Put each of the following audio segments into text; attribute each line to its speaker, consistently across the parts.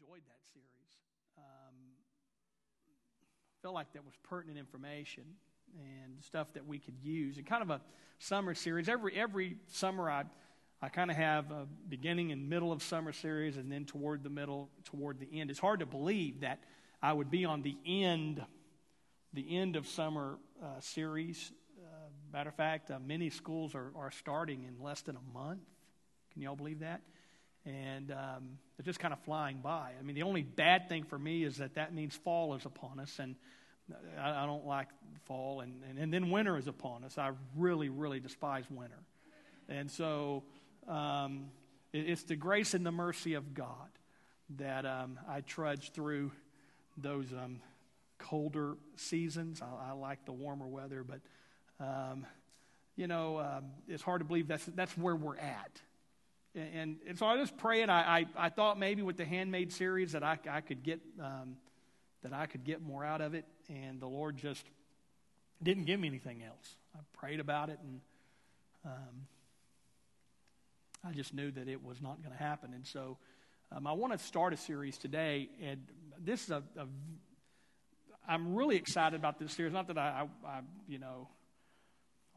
Speaker 1: enjoyed that series. Um, felt like that was pertinent information and stuff that we could use. And kind of a summer series. Every every summer, I I kind of have a beginning and middle of summer series, and then toward the middle, toward the end. It's hard to believe that I would be on the end, the end of summer uh, series. Uh, matter of fact, uh, many schools are, are starting in less than a month. Can y'all believe that? And um, it's just kind of flying by. I mean, the only bad thing for me is that that means fall is upon us, and I, I don't like fall, and, and, and then winter is upon us. I really, really despise winter. And so um, it, it's the grace and the mercy of God that um, I trudge through those um, colder seasons. I, I, like the warmer weather, but um, you know, um, it's hard to believe that's that's where we're at. And, and, so I just pray, and I, I, I, thought maybe with the handmade series that I, I could get um, that I could get more out of it, and the Lord just didn't give me anything else. I prayed about it, and um, I just knew that it was not going to happen. And so um, I want to start a series today. And this is a, a I'm really excited about this series. Not that I, I, I, you know,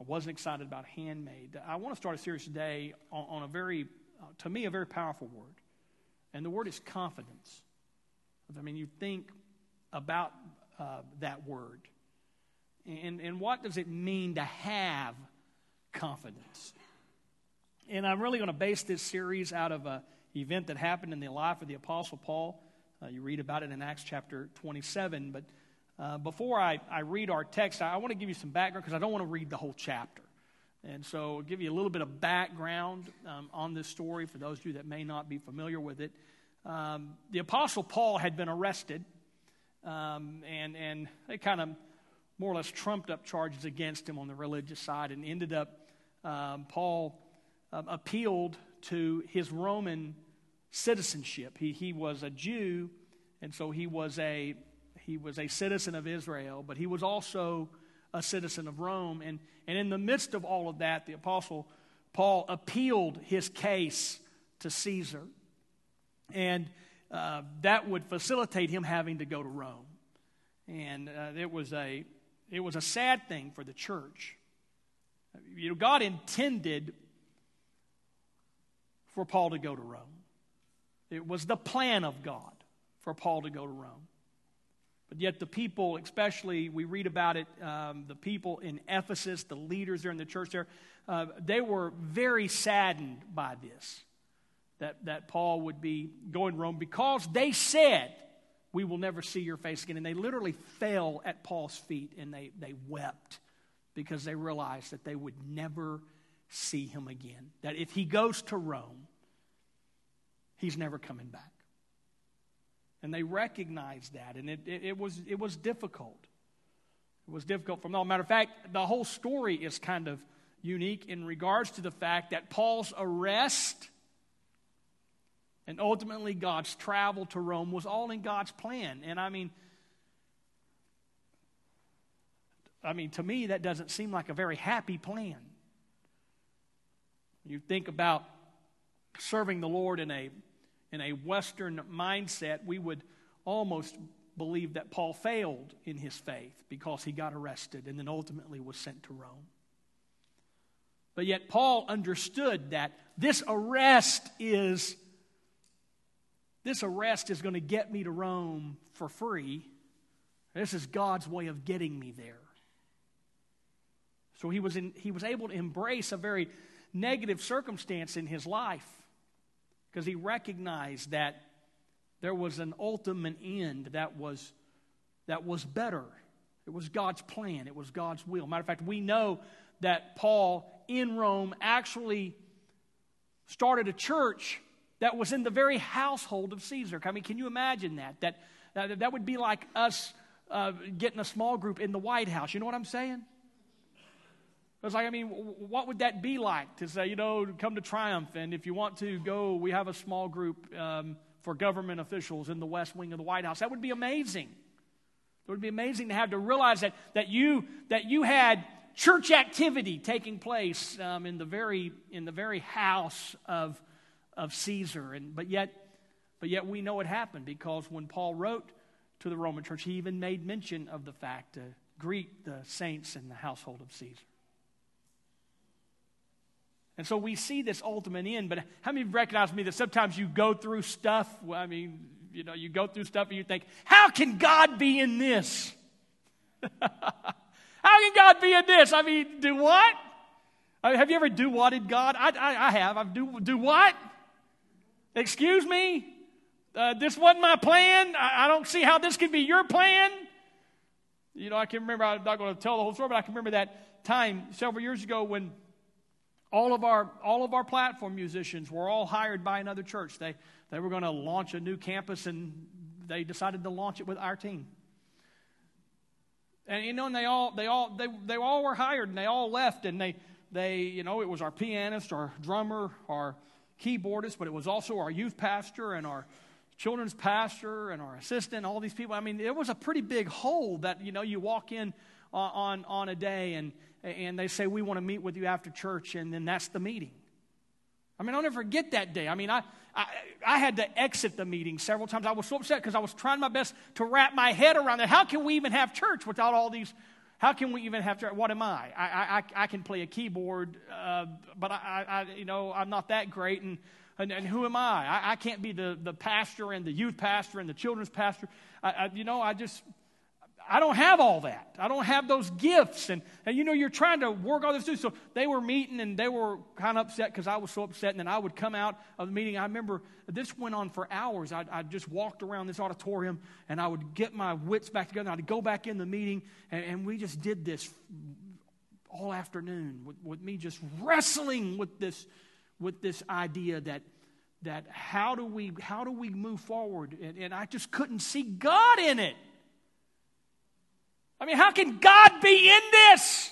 Speaker 1: I wasn't excited about handmade. I want to start a series today on, on a very, uh, to me, a very powerful word. And the word is confidence. I mean, you think about uh, that word. And, and what does it mean to have confidence? And I'm really going to base this series out of an event that happened in the life of the Apostle Paul. Uh, you read about it in Acts chapter 27. But uh, before I, I read our text, I, I want to give you some background because I don't want to read the whole chapter. And so I'll give you a little bit of background um, on this story for those of you that may not be familiar with it. Um, the Apostle Paul had been arrested, um, and, and they kind of more or less trumped up charges against him on the religious side and ended up, um, Paul um, appealed to his Roman citizenship. He, he was a Jew, and so he was a, he was a citizen of Israel, but he was also a citizen of Rome. And, and in the midst of all of that, the Apostle Paul appealed his case to Caesar. And uh, that would facilitate him having to go to Rome. And uh, it, was a, it was a sad thing for the church. You know, God intended for Paul to go to Rome. It was the plan of God for Paul to go to Rome. But yet, the people, especially, we read about it, um, the people in Ephesus, the leaders there in the church there, uh, they were very saddened by this, that, that Paul would be going to Rome because they said, We will never see your face again. And they literally fell at Paul's feet and they, they wept because they realized that they would never see him again. That if he goes to Rome, he's never coming back. And they recognized that, and it, it, it was, it was difficult. It was difficult for them all. Matter of fact, the whole story is kind of unique in regards to the fact that Paul's arrest and ultimately God's travel to Rome was all in God's plan. And I mean, I mean, to me, that doesn't seem like a very happy plan. You think about serving the Lord in a, in a Western mindset, we would almost believe that Paul failed in his faith because he got arrested and then ultimately was sent to Rome. But yet, Paul understood that this arrest is this arrest is going to get me to Rome for free. This is God's way of getting me there. So he was, in, he was able to embrace a very negative circumstance in his life because he recognized that there was an ultimate end that was, that was better. It was God's plan, it was God's will. Matter of fact, we know that Paul in Rome actually started a church that was in the very household of Caesar. I mean, can you imagine that? That, that, that would be like us uh, getting a small group in the White House. You know what I'm saying? It's like, I mean, what would that be like to say, you know, come to Triumph, and if you want to go, we have a small group um, for government officials in the West Wing of the White House. That would be amazing. It would be amazing to have to realize that, that, you, that you had church activity taking place um, in, the very, in the very house of, of Caesar. And, but yet, But yet we know it happened because when Paul wrote to the Roman church, he even made mention of the fact to greet the saints in the household of Caesar. And so we see this ultimate end, but how many recognize me that sometimes you go through stuff? Well, I mean, you know, you go through stuff and you think, how can God be in this? how can God be in this? I mean, do what? I mean, have you ever do whated God? I, I, I have. I've do, do what? Excuse me? Uh, this wasn't my plan. I, I don't see how this could be your plan. You know, I can remember, I'm not going to tell the whole story, but I can remember that time several years ago when all of our all of our platform musicians were all hired by another church. They they were going to launch a new campus, and they decided to launch it with our team. And you know, and they all they all they they all were hired, and they all left, and they they you know it was our pianist, our drummer, our keyboardist, but it was also our youth pastor and our children's pastor and our assistant, all these people. I mean, it was a pretty big hole that you know you walk in on on, on a day and and they say, We want to meet with you after church, and then that's the meeting. I mean, I'll never forget that day. I mean, I, I, I had to exit the meeting several times. I was so upset because I was trying my best to wrap my head around that. How can we even have church without all these? How can we even have church? What am I? I, I, I can play a keyboard, uh, but I, I, you know, I'm not that great. And, and, and who am I? I? I can't be the, the pastor and the youth pastor and the children's pastor. I, I, you know, I just, I don't have all that. I don't have those gifts. And, and you know, you're trying to work all this through. So they were meeting and they were kind of upset because I was so upset. And then I would come out of the meeting. I remember this went on for hours. I, I just walked around this auditorium and I would get my wits back together. I'd go back in the meeting and, and we just did this all afternoon with, with me just wrestling with this, with this idea that that how do we how do we move forward and, and i just couldn't see god in it I mean, how can God be in this?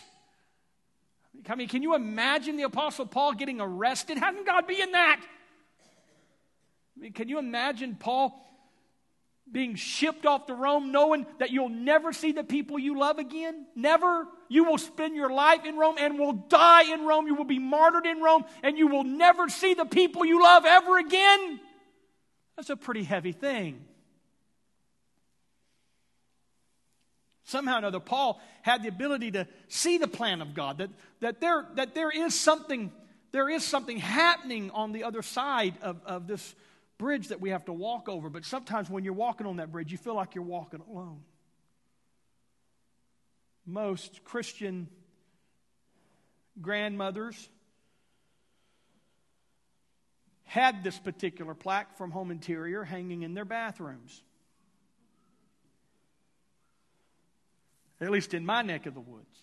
Speaker 1: I mean, can you imagine the Apostle Paul getting arrested? How can God be in that? I mean, can you imagine Paul being shipped off to Rome knowing that you'll never see the people you love again? Never. You will spend your life in Rome and will die in Rome. You will be martyred in Rome and you will never see the people you love ever again. That's a pretty heavy thing. Somehow or another, Paul had the ability to see the plan of God, that, that, there, that there, is something, there is something happening on the other side of, of this bridge that we have to walk over. But sometimes when you're walking on that bridge, you feel like you're walking alone. Most Christian grandmothers had this particular plaque from Home Interior hanging in their bathrooms. At least in my neck of the woods.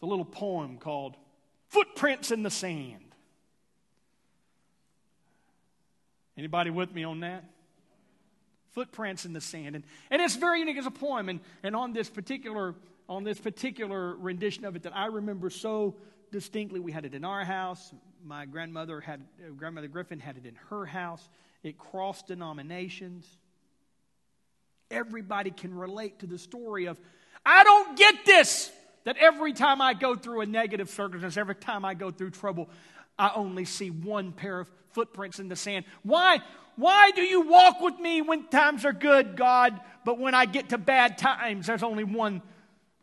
Speaker 1: The little poem called Footprints in the Sand. Anybody with me on that? Footprints in the sand. And, and it's very unique as a poem. And, and on this particular on this particular rendition of it that I remember so distinctly, we had it in our house. My grandmother had uh, grandmother Griffin had it in her house. It crossed denominations. Everybody can relate to the story of, I don't get this. That every time I go through a negative circumstance, every time I go through trouble, I only see one pair of footprints in the sand. Why? Why do you walk with me when times are good, God, but when I get to bad times, there's only one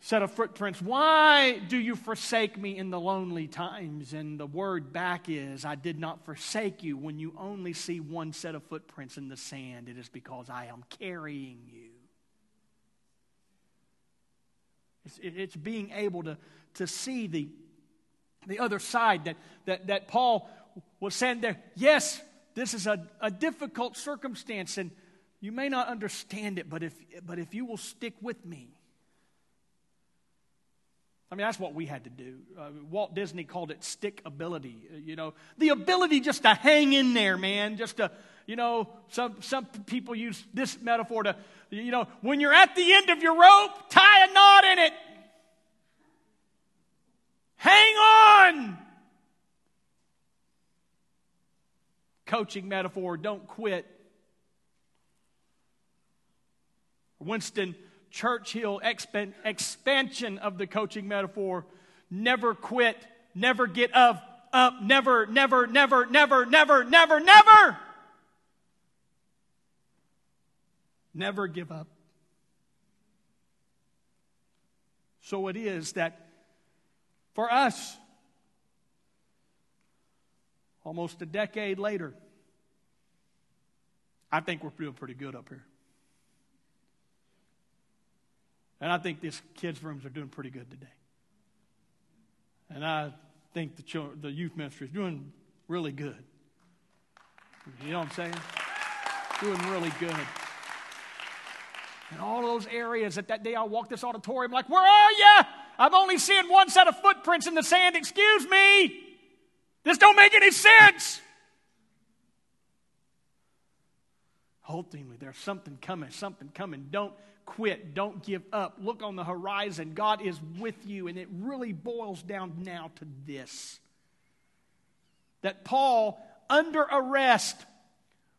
Speaker 1: set of footprints. Why do you forsake me in the lonely times? And the word back is, I did not forsake you. When you only see one set of footprints in the sand, it is because I am carrying you. It's, it's being able to, to see the, the other side that, that, that Paul was saying there. Yes, this is a, a difficult circumstance, and you may not understand it, but if, but if you will stick with me, I mean, that's what we had to do. Uh, Walt Disney called it stick ability. Uh, you know, the ability just to hang in there, man. Just to, you know, some, some people use this metaphor to, you know, when you're at the end of your rope, tie a knot in it. Hang on. Coaching metaphor, don't quit. Winston Churchill expan- expansion of the coaching metaphor never quit, never get up, up, never, never, never, never, never, never, never. Never give up. So it is that for us, almost a decade later, I think we're doing pretty good up here. And I think these kids' rooms are doing pretty good today. And I think the, children, the youth ministry is doing really good. You know what I'm saying? Doing really good. And all those areas that that day I walked this auditorium, like, where are you? I'm only seeing one set of footprints in the sand. Excuse me. This don't make any sense. Ultimately, there's something coming, something coming. Don't quit. Don't give up. Look on the horizon. God is with you. And it really boils down now to this that Paul, under arrest,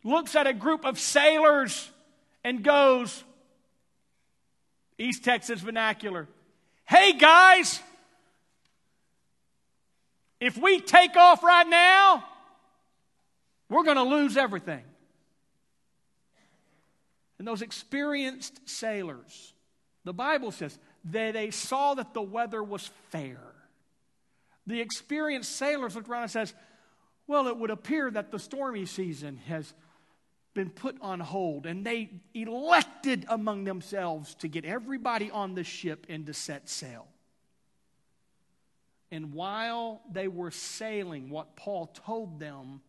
Speaker 1: looks at a group of sailors and goes, East Texas vernacular, hey guys, if we take off right now, we're going to lose everything. And those experienced sailors, the Bible says, that they saw that the weather was fair. The experienced sailors looked around and says, well, it would appear that the stormy season has been put on hold, and they elected among themselves to get everybody on the ship and to set sail. And while they were sailing, what Paul told them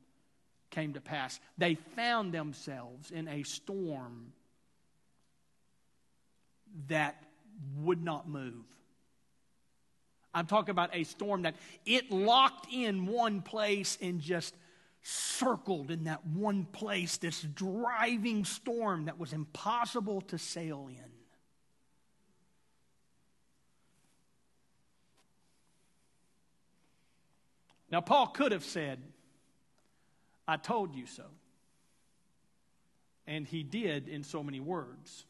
Speaker 1: came to pass. They found themselves in a storm that would not move. I'm talking about a storm that it locked in one place and just circled in that one place, this driving storm that was impossible to sail in. Now, Paul could have said, I told you so. And he did in so many words.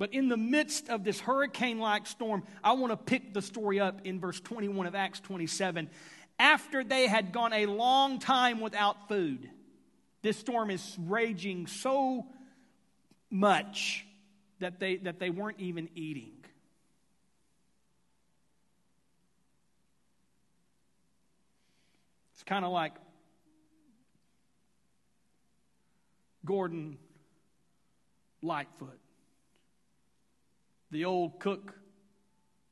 Speaker 1: But in the midst of this hurricane like storm, I want to pick the story up in verse 21 of Acts 27. After they had gone a long time without food, this storm is raging so much that they, that they weren't even eating. It's kind of like Gordon Lightfoot. The old cook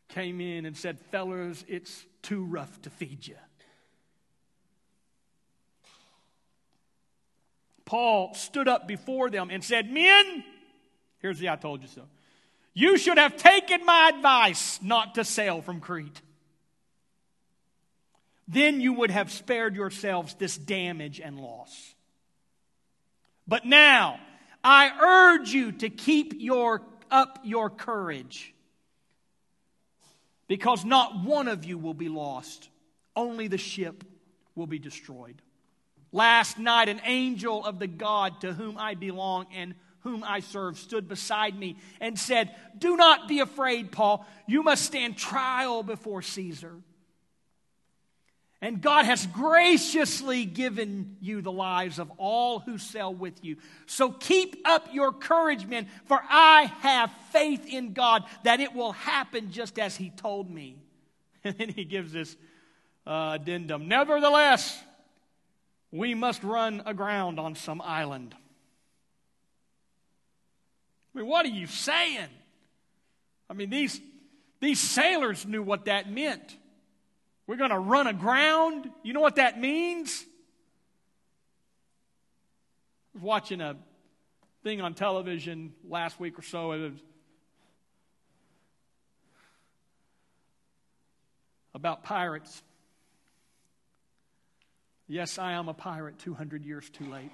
Speaker 1: came in and said, Fellers, it's too rough to feed you. Paul stood up before them and said, Men, here's the I told you so. You should have taken my advice not to sail from Crete. Then you would have spared yourselves this damage and loss. But now, I urge you to keep your, up your courage, because not one of you will be lost, only the ship will be destroyed. Last night, an angel of the God to whom I belong and whom I serve stood beside me and said, Do not be afraid, Paul. You must stand trial before Caesar. And God has graciously given you the lives of all who sail with you. So keep up your courage, men, for I have faith in God that it will happen just as He told me. And then He gives this uh, addendum Nevertheless, we must run aground on some island. I mean, what are you saying? I mean, these, these sailors knew what that meant. We're going to run aground. You know what that means? I was watching a thing on television last week or so. It was about pirates. Yes, I am a pirate 200 years too late.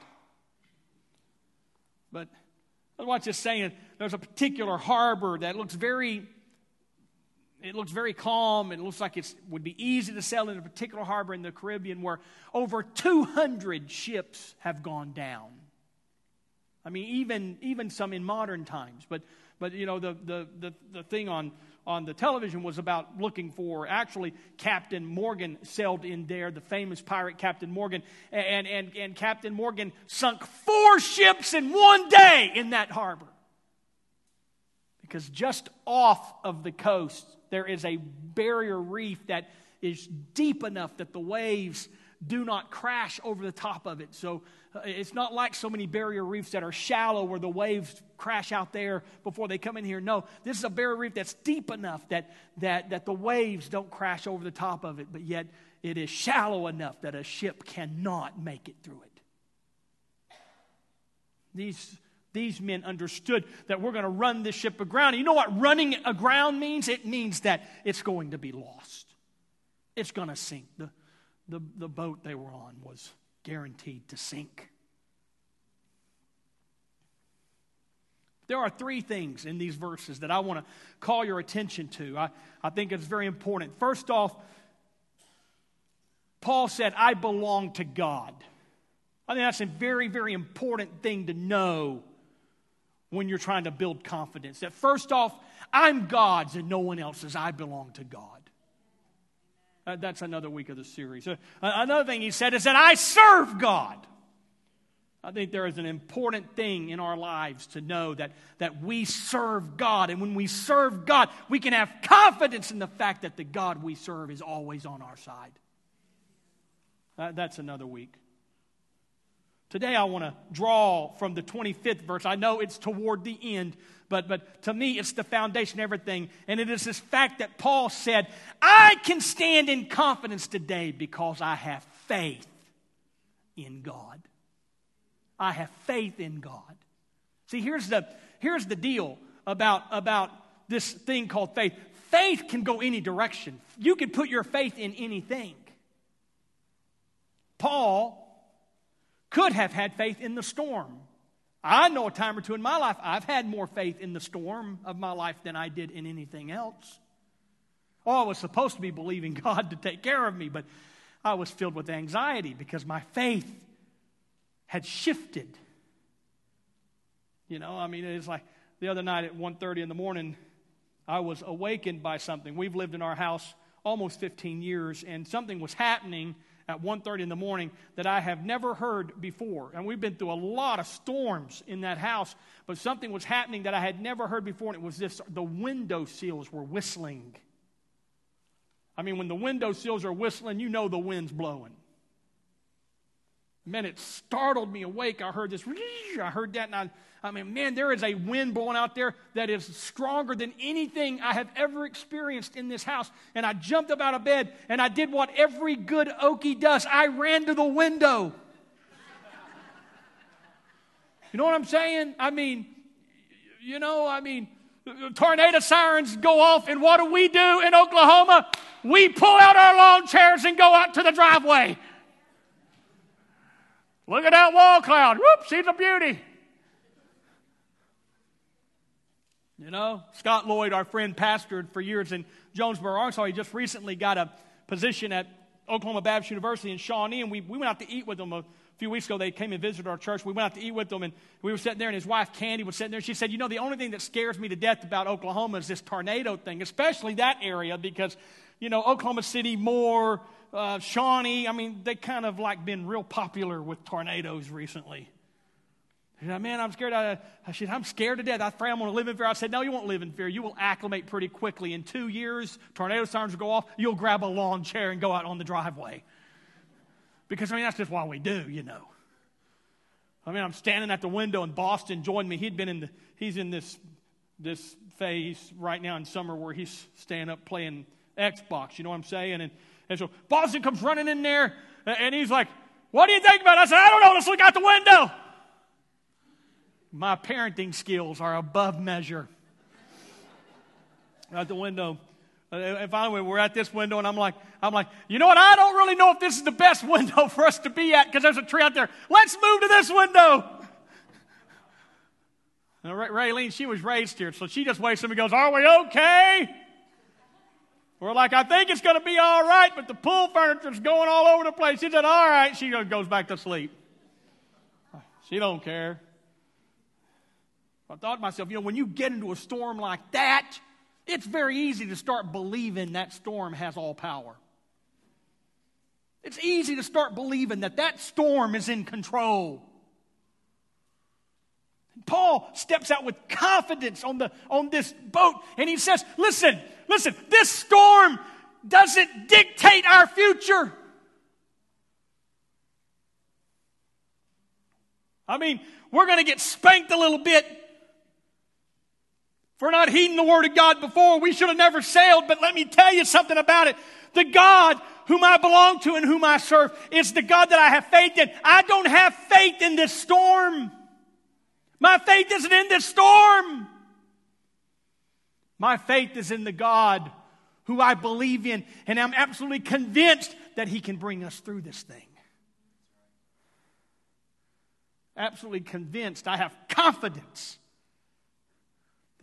Speaker 1: But I watch this saying there's a particular harbor that looks very it looks very calm. It looks like it would be easy to sail in a particular harbor in the Caribbean where over 200 ships have gone down. I mean, even, even some in modern times. But, but you know, the, the, the, the thing on, on the television was about looking for actually Captain Morgan sailed in there, the famous pirate Captain Morgan. And, and, and Captain Morgan sunk four ships in one day in that harbor. Because just off of the coast, there is a barrier reef that is deep enough that the waves do not crash over the top of it. So uh, it's not like so many barrier reefs that are shallow where the waves crash out there before they come in here. No, this is a barrier reef that's deep enough that, that, that the waves don't crash over the top of it, but yet it is shallow enough that a ship cannot make it through it. These, these men understood that we're going to run this ship aground. You know what running aground means? It means that it's going to be lost, it's going to sink. The, the, the boat they were on was guaranteed to sink. There are three things in these verses that I want to call your attention to. I, I think it's very important. First off, Paul said, I belong to God. I think that's a very, very important thing to know when you're trying to build confidence. That first off, I'm God's and no one else's. I belong to God. Uh, that's another week of the series. Uh, another thing he said is that I serve God. I think there is an important thing in our lives to know that, that we serve God. And when we serve God, we can have confidence in the fact that the God we serve is always on our side. Uh, that's another week. Today, I want to draw from the 25th verse. I know it's toward the end, but, but to me, it's the foundation of everything. And it is this fact that Paul said, I can stand in confidence today because I have faith in God. I have faith in God. See, here's the, here's the deal about, about this thing called faith faith can go any direction, you can put your faith in anything. Paul could have had faith in the storm. I know a time or two in my life I've had more faith in the storm of my life than I did in anything else. Oh, I was supposed to be believing God to take care of me, but I was filled with anxiety because my faith had shifted. You know, I mean, it's like the other night at 1.30 in the morning, I was awakened by something. We've lived in our house almost 15 years, and something was happening at 1.30 in the morning that I have never heard before. And we've been through a lot of storms in that house, but something was happening that I had never heard before, and it was this the window seals were whistling. I mean, when the window seals are whistling, you know the wind's blowing. Man, it startled me awake. I heard this, I heard that, and I, I mean, man, there is a wind blowing out there that is stronger than anything I have ever experienced in this house. And I jumped up out of bed and I did what every good Okie does I ran to the window. You know what I'm saying? I mean, you know, I mean, tornado sirens go off, and what do we do in Oklahoma? We pull out our lawn chairs and go out to the driveway. Look at that wall cloud. Whoop, she's a beauty. You know, Scott Lloyd, our friend, pastored for years in Jonesboro, Arkansas. He just recently got a position at Oklahoma Baptist University in Shawnee, and we, we went out to eat with them a few weeks ago. They came and visited our church. We went out to eat with them, and we were sitting there, and his wife, Candy, was sitting there. She said, You know, the only thing that scares me to death about Oklahoma is this tornado thing, especially that area, because, you know, Oklahoma City, Moore, uh, Shawnee, I mean, they kind of like been real popular with tornadoes recently. Man, I'm scared. I, I said, I'm scared to death. I afraid I'm going to live in fear. I said, no, you won't live in fear. You will acclimate pretty quickly. In two years, tornado sirens will go off. You'll grab a lawn chair and go out on the driveway. Because, I mean, that's just what we do, you know. I mean, I'm standing at the window and Boston joined me. He'd been in the, he's in this, this phase right now in summer where he's standing up playing Xbox. You know what I'm saying? And and so Boston comes running in there, and he's like, What do you think about it? I said, I don't know. Let's look out the window. My parenting skills are above measure. out the window. Uh, and finally, we're at this window, and I'm like, I'm like, you know what? I don't really know if this is the best window for us to be at because there's a tree out there. Let's move to this window. Raylene, she was raised here, so she just waits and goes, Are we okay? We're like, I think it's going to be all right, but the pool furniture's going all over the place. She said, all right. She goes back to sleep. She don't care. I thought to myself, you know, when you get into a storm like that, it's very easy to start believing that storm has all power. It's easy to start believing that that storm is in control. Paul steps out with confidence on, the, on this boat and he says, Listen, listen, this storm doesn't dictate our future. I mean, we're going to get spanked a little bit for not heeding the word of God before. We should have never sailed, but let me tell you something about it. The God whom I belong to and whom I serve is the God that I have faith in. I don't have faith in this storm. My faith isn't in this storm. My faith is in the God who I believe in, and I'm absolutely convinced that He can bring us through this thing. Absolutely convinced. I have confidence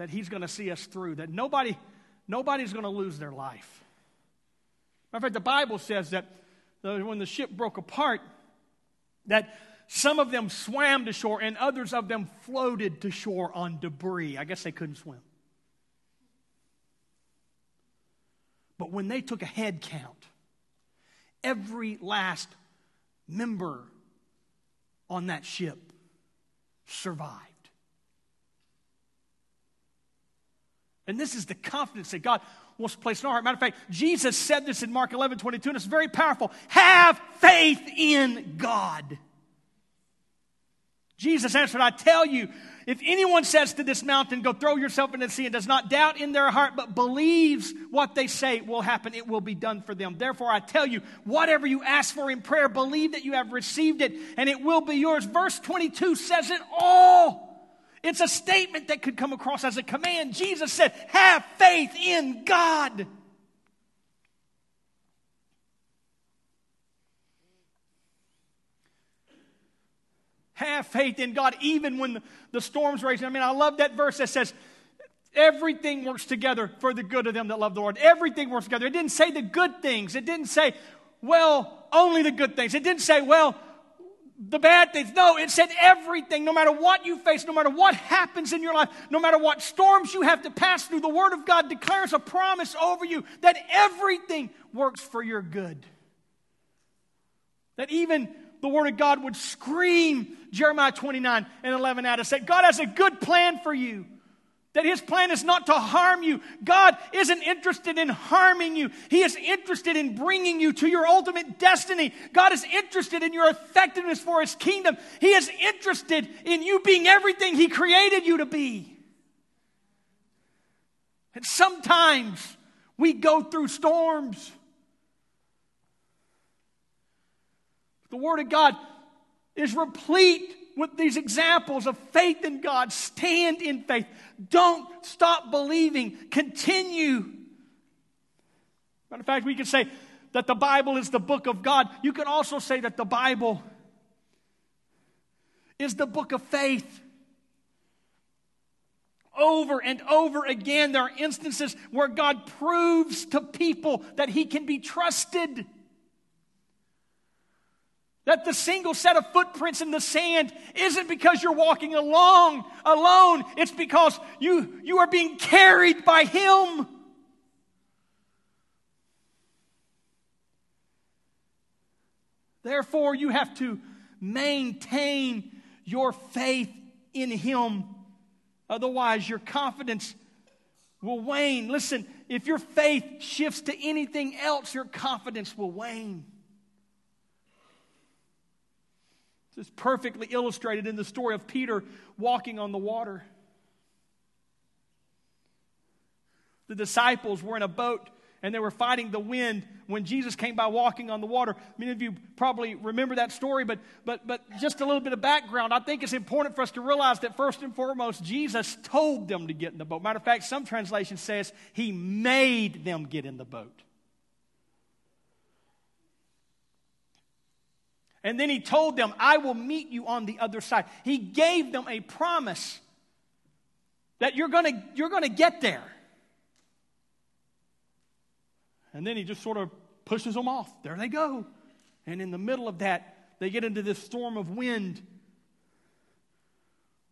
Speaker 1: that He's going to see us through, that nobody, nobody's going to lose their life. Matter of fact, the Bible says that when the ship broke apart, that some of them swam to shore and others of them floated to shore on debris. I guess they couldn't swim. But when they took a head count, every last member on that ship survived. And this is the confidence that God wants to place in our heart. Matter of fact, Jesus said this in Mark 11 22, and it's very powerful. Have faith in God. Jesus answered, I tell you, if anyone says to this mountain, Go throw yourself into the sea, and does not doubt in their heart, but believes what they say will happen, it will be done for them. Therefore, I tell you, whatever you ask for in prayer, believe that you have received it, and it will be yours. Verse 22 says it all. It's a statement that could come across as a command. Jesus said, Have faith in God. Have faith in God even when the, storm's raging. I mean, I love that verse that says, Everything works together for the good of them that love the Lord. Everything works together. It didn't say the good things. It didn't say, well, only the good things. It didn't say, well, the bad things. No, it said everything, no matter what you face, no matter what happens in your life, no matter what storms you have to pass through, the Word of God declares a promise over you that everything works for your good. That even the Word of God would scream Jeremiah 29 and 11 at us that God has a good plan for you. That his plan is not to harm you. God isn't interested in harming you. He is interested in bringing you to your ultimate destiny. God is interested in your effectiveness for his kingdom. He is interested in you being everything he created you to be. And sometimes we go through storms. The Word of God is replete with these examples of faith in God. Stand in faith. Don't stop believing. Continue. Matter of fact, we can say that the Bible is the book of God. You can also say that the Bible is the book of faith. Over and over again, there are instances where God proves to people that He can be trusted. That the single set of footprints in the sand isn't because you're walking along alone. It's because you, you are being carried by Him. Therefore, you have to maintain your faith in Him. Otherwise, your confidence will wane. Listen, if your faith shifts to anything else, your confidence will wane. This is perfectly illustrated in the story of Peter walking on the water. The disciples were in a boat and they were fighting the wind when Jesus came by walking on the water. Many of you probably remember that story, but, but, but just a little bit of background. I think it's important for us to realize that first and foremost, Jesus told them to get in the boat. Matter of fact, some translation says he made them get in the boat. And then he told them, I will meet you on the other side. He gave them a promise that you're going you're going to get there. And then he just sort of pushes them off. There they go. And in the middle of that, they get into this storm of wind.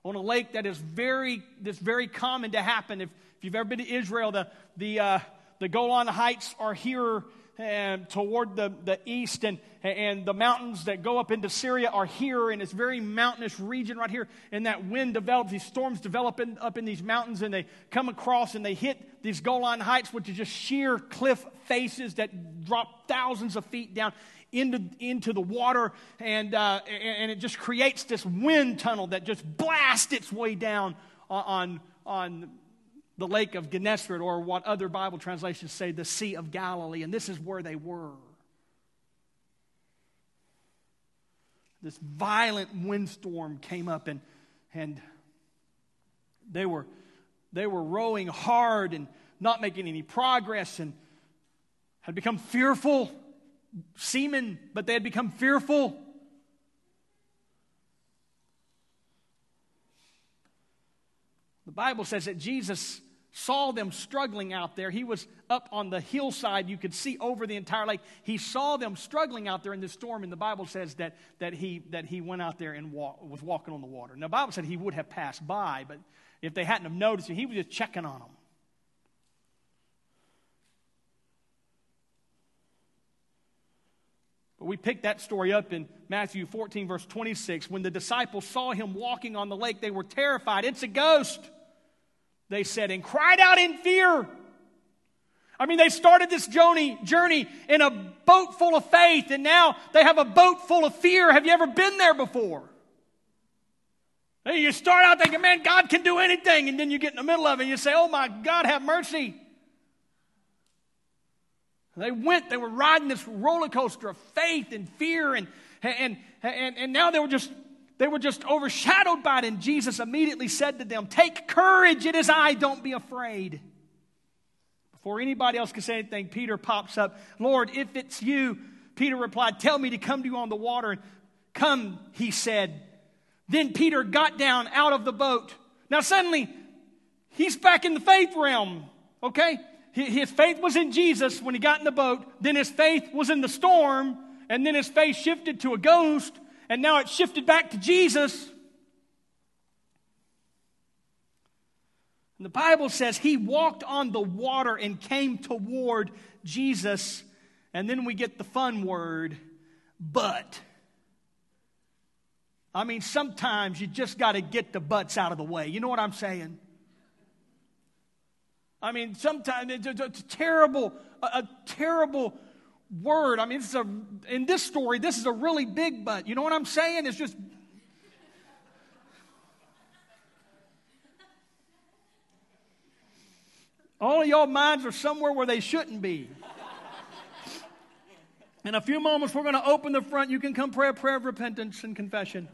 Speaker 1: on a lake that is very, that's very common to happen. If, if you've ever been to Israel, the, the, uh, the Golan Heights are here and toward the, the east, and, and the mountains that go up into Syria are here, in this very mountainous region right here. And that wind develops, these storms develop in, up in these mountains, and they come across and they hit these Golan Heights, which are just sheer cliff faces that drop thousands of feet down into, into the water, and, uh, and it just creates this wind tunnel that just blasts its way down on, on the lake of Gennesaret, or what other Bible translations say, the Sea of Galilee. And this is where they were. This violent windstorm came up, and, and they, were, they were rowing hard and not making any progress and had become fearful. Seamen, but they had become fearful. The Bible says that Jesus saw them struggling out there. He was up on the hillside. You could see over the entire lake. He saw them struggling out there in the storm, and the Bible says that, that, he, that he went out there and walk, was walking on the water. Now, the Bible said he would have passed by, but if they hadn't have noticed it, he was just checking on them. But we picked that story up in Matthew 14, verse 26. When the disciples saw him walking on the lake, they were terrified. It's a ghost they said, and cried out in fear. I mean, they started this journey, journey in a boat full of faith, and now they have a boat full of fear. Have you ever been there before? You start out thinking, man, God can do anything, and then you get in the middle of it and you say, oh my God, have mercy. They went, they were riding this roller coaster of faith and fear, and, and, and, and now they were just they were just overshadowed by it, and Jesus immediately said to them, Take courage, it is I, don't be afraid. Before anybody else can say anything, Peter pops up, Lord, if it's you, Peter replied, Tell me to come to you on the water. And come, he said. Then Peter got down out of the boat. Now, suddenly, he's back in the faith realm, okay? His faith was in Jesus when he got in the boat, then his faith was in the storm, and then his faith shifted to a ghost, and now it's shifted back to Jesus. And the Bible says he walked on the water and came toward Jesus. And then we get the fun word, but. I mean, sometimes you just got to get the butts out of the way. You know what I'm saying? I mean, sometimes it's a, terrible, a terrible word. I mean, is a, in this story, this is a really big but. You know what I'm saying? It's just. All of y'all minds are somewhere where they shouldn't be. In a few moments, we're going to open the front. You can come pray a prayer of repentance and confession.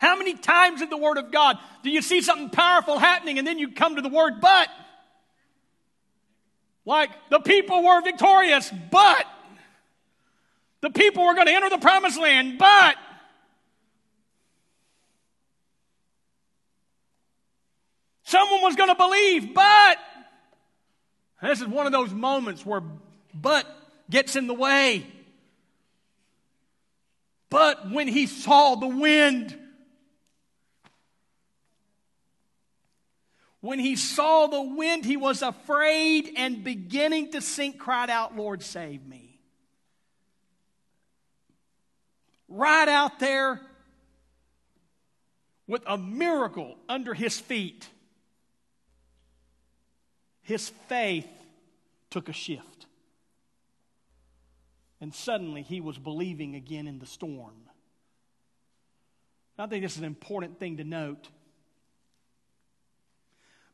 Speaker 1: How many times in the Word of God do you see something powerful happening and then you come to the word but? Like the people were victorious, but the people were going to enter the promised land, but someone was going to believe, but this is one of those moments where but gets in the way. But when he saw the wind, When he saw the wind, he was afraid and beginning to sink, cried out, Lord, save me. Right out there with a miracle under his feet, his faith took a shift. And suddenly he was believing again in the storm. I think this is an important thing to note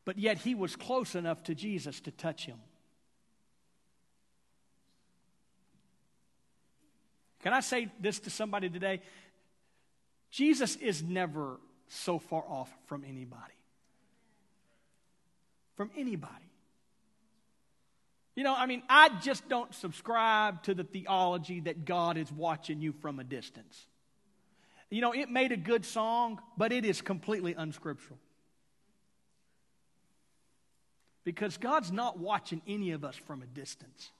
Speaker 1: but yet he was close enough to Jesus to touch him. Can I say this to somebody today? Jesus is never so far off from anybody. From anybody. You know, I mean, I just don't subscribe to the theology that God is watching you from a distance. You know, it made a good song, but it is completely unscriptural. Because God's not watching any of us from a distance.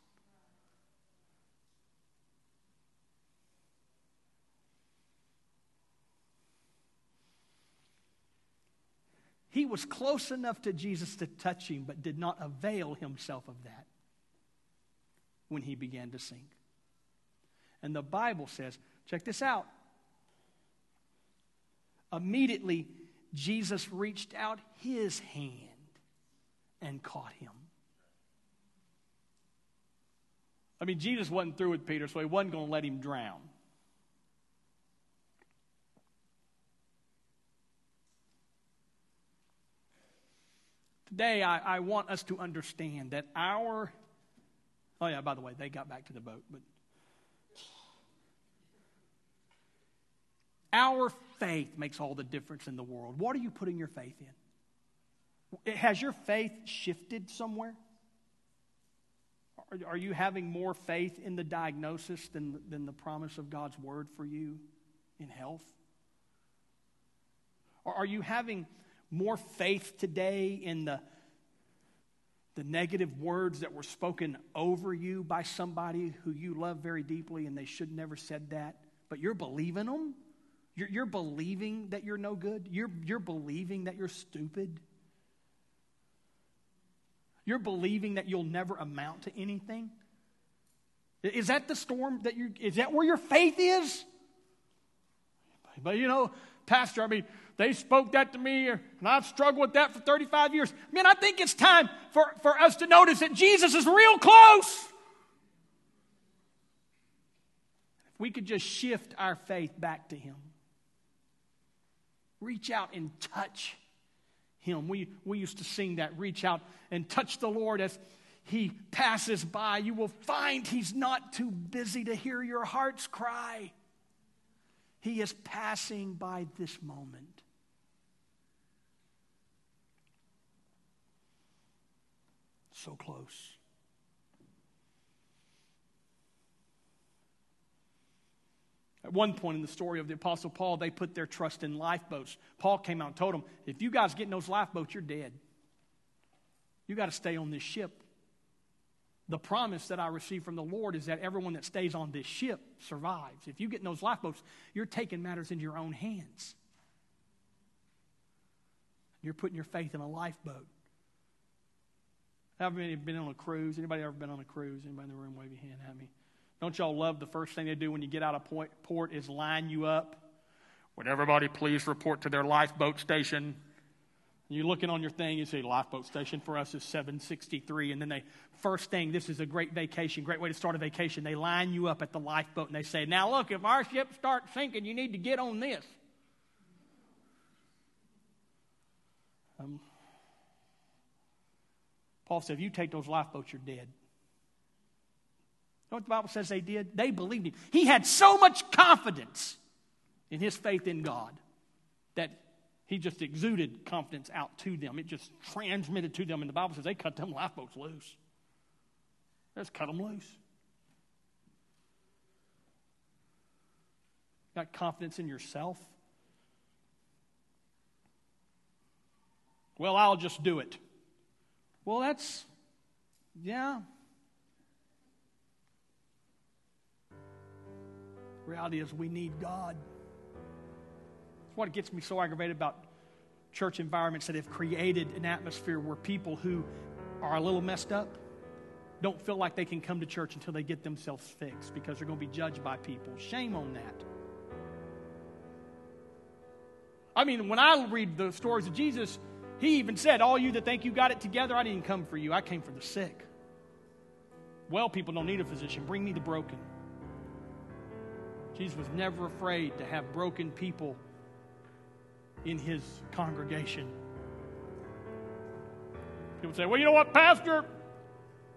Speaker 1: He was close enough to Jesus to touch him, but did not avail himself of that when he began to sink. And the Bible says, check this out. Immediately, Jesus reached out his hand and caught him. I mean, Jesus wasn't through with Peter, so he wasn't going to let him drown. Today, I, I want us to understand that our. Oh, yeah, by the way, they got back to the boat, but. Our faith makes all the difference in the world. What are you putting your faith in? Has your faith shifted somewhere? Are, you having more faith in the diagnosis than, than the promise of God's word for you in health? Or are you having more faith today in the, the negative words that were spoken over you by somebody who you love very deeply and they should never said that, but you're believing them? You're, you're believing that you're no good? You're, you're believing that you're stupid? You're believing that you'll never amount to anything? Is that the storm that you is that where your faith is? But you know, Pastor, I mean, they spoke that to me, and I've struggled with that for 35 years. Man, I think it's time for, for us to notice that Jesus is real close. If we could just shift our faith back to Him, reach out and touch Him. We, we used to sing that reach out and touch the Lord as He passes by. You will find He's not too busy to hear your heart's cry. He is passing by this moment. so close. At one point in the story of the Apostle Paul, they put their trust in lifeboats. Paul came out and told them, if you guys get in those lifeboats, you're dead. You got to stay on this ship. The promise that I received from the Lord is that everyone that stays on this ship survives. If you get in those lifeboats, you're taking matters into your own hands. You're putting your faith in a lifeboat. Have any been on a cruise? Anybody ever been on a cruise? Anybody in the room wave your hand at me? Don't y'all love the first thing they do when you get out of port is line you up? Would everybody please report to their lifeboat station? You're looking on your thing, you see lifeboat station for us is 763. And then they, first thing, this is a great vacation, great way to start a vacation. They line you up at the lifeboat and they say, Now look, if our ship starts sinking, you need to get on this. Um, Paul said, if you take those lifeboats, you're dead. You know what the Bible says they did? They believed him. He had so much confidence in his faith in God that he just exuded confidence out to them. It just transmitted to them. And the Bible says they cut them lifeboats loose. Just cut them loose. Got confidence in yourself? Well, I'll just do it. Well, that's, yeah. Reality is we need God. That's what gets me so aggravated about church environments that have created an atmosphere where people who are a little messed up don't feel like they can come to church until they get themselves fixed because they're going to be judged by people. Shame on that. I mean, when I read the stories of Jesus, he even said, All you that think you got it together, I didn't come for you. I came for the sick. Well, people don't need a physician. Bring me the broken. Jesus was never afraid to have broken people in his congregation. People say, Well, you know what, Pastor?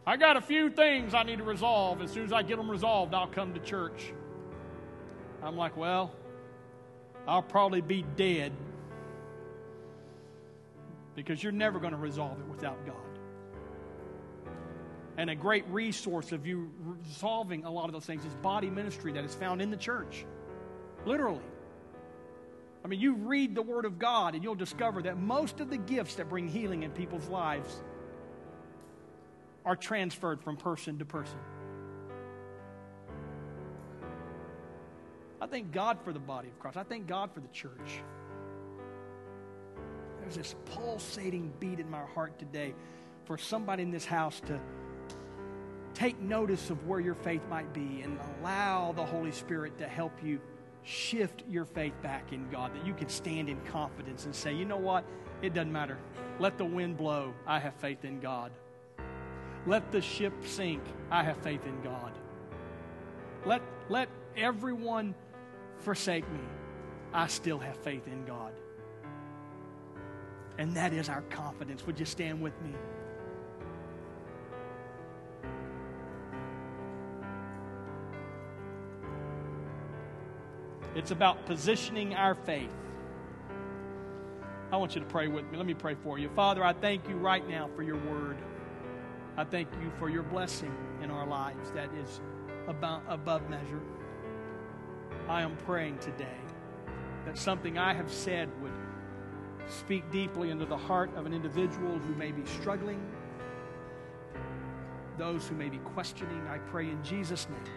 Speaker 1: I got a few things I need to resolve. As soon as I get them resolved, I'll come to church. I'm like, Well, I'll probably be dead because you're never going to resolve it without God. And a great resource of you resolving a lot of those things is body ministry that is found in the church. Literally. I mean, you read the Word of God and you'll discover that most of the gifts that bring healing in people's lives are transferred from person to person. I thank God for the body of Christ. I thank God for the church. there's this pulsating beat in my heart today for somebody in this house to take notice of where your faith might be and allow the Holy Spirit to help you shift your faith back in God, that you can stand in confidence and say, you know what? It doesn't matter. Let the wind blow. I have faith in God. Let the ship sink. I have faith in God. Let, let everyone forsake me. I still have faith in God. And that is our confidence. Would you stand with me? It's about positioning our faith. I want you to pray with me. Let me pray for you. Father, I thank you right now for your word. I thank you for your blessing in our lives that is above measure. I am praying today that something I have said would speak deeply into the heart of an individual who may be struggling, those who may be questioning. I pray in Jesus' name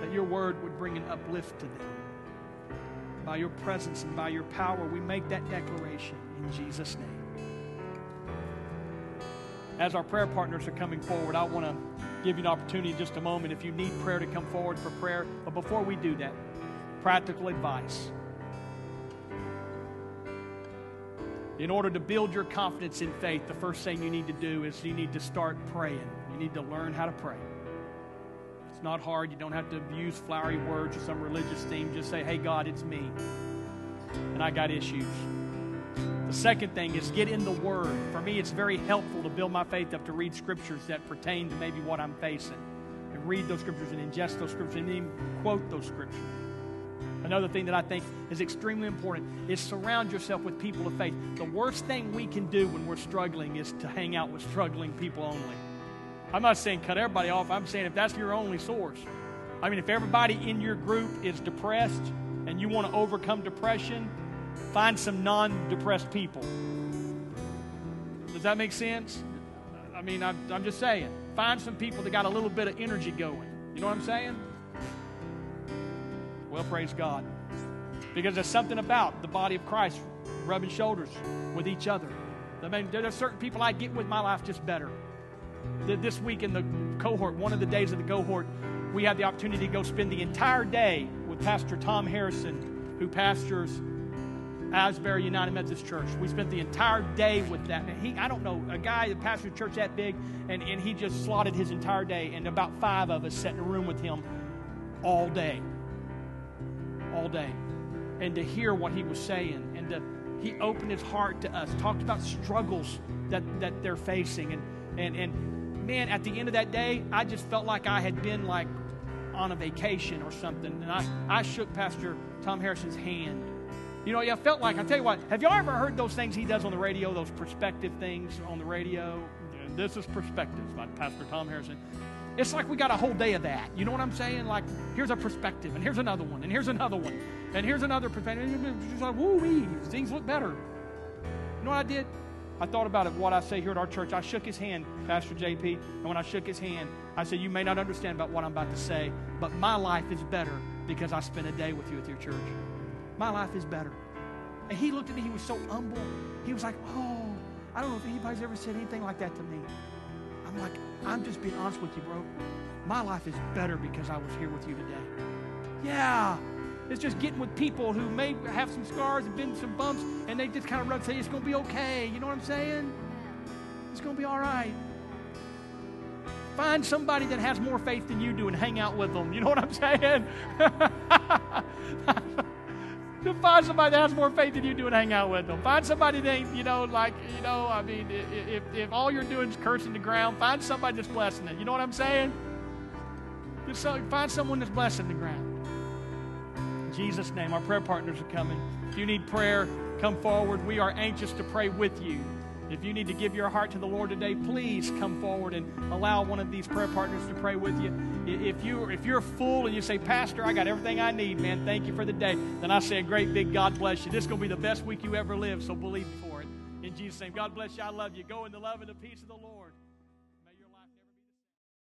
Speaker 1: that your word would bring an uplift to them. By your presence and by your power, we make that declaration in Jesus' name. As our prayer partners are coming forward, I want to give you an opportunity in just a moment if you need prayer to come forward for prayer. But before we do that, practical advice. In order to build your confidence in faith, the first thing you need to do is you need to start praying. You need to learn how to pray. It's not hard. You don't have to use flowery words or some religious theme. Just say, hey, God, it's me. And I got issues. The second thing is get in the Word. For me, it's very helpful to build my faith up to read scriptures that pertain to maybe what I'm facing. And read those scriptures and ingest those scriptures and even quote those scriptures. Another thing that I think is extremely important is surround yourself with people of faith. The worst thing we can do when we're struggling is to hang out with struggling people only. I'm not saying cut everybody off. I'm saying if that's your only source. I mean, if everybody in your group is depressed and you want to overcome depression, find some non depressed people. Does that make sense? I mean, I'm, I'm just saying. Find some people that got a little bit of energy going. You know what I'm saying? Well, praise God. Because there's something about the body of Christ rubbing shoulders with each other. I mean, there's certain people I get with my life just better this week in the cohort, one of the days of the cohort, we had the opportunity to go spend the entire day with Pastor Tom Harrison, who pastors Asbury United Methodist Church. We spent the entire day with that. He, I don't know, a guy that pastored a church that big, and, and he just slotted his entire day, and about five of us sat in a room with him all day. All day. And to hear what he was saying, and to, he opened his heart to us, talked about struggles that, that they're facing, and, and, and man, at the end of that day, I just felt like I had been like on a vacation or something. And I, I shook Pastor Tom Harrison's hand. You know, I felt like, I tell you what, have y'all ever heard those things he does on the radio, those perspective things on the radio? This is Perspectives by Pastor Tom Harrison. It's like we got a whole day of that. You know what I'm saying? Like, here's a perspective, and here's another one, and here's another one, and here's another perspective. It's like, woo wee, things look better. You know what I did? I thought about it, what I say here at our church. I shook his hand, Pastor JP, and when I shook his hand, I said, You may not understand about what I'm about to say, but my life is better because I spent a day with you at your church. My life is better. And he looked at me, he was so humble. He was like, Oh, I don't know if anybody's ever said anything like that to me. I'm like, I'm just being honest with you, bro. My life is better because I was here with you today. Yeah, it's just getting with people who may have some scars and been some bumps, and they just kind of rub say it's going to be okay. You know what I'm saying? It's going to be all right. Find somebody that has more faith than you do and hang out with them. You know what I'm saying? find somebody that has more faith than you do and hang out with them. Find somebody that, you know, like, you know, I mean, if, if all you're doing is cursing the ground, find somebody that's blessing it. You know what I'm saying? Just find someone that's blessing the ground. Jesus' name. Our prayer partners are coming. If you need prayer, come forward. We are anxious to pray with you. If you need to give your heart to the Lord today, please come forward and allow one of these prayer partners to pray with you. If you if you're full and you say, Pastor, I got everything I need, man, thank you for the day, then I say a great big God bless you. This is gonna be the best week you ever lived, so believe for it. In Jesus' name, God bless you. I love you. Go in the love and the peace of the Lord.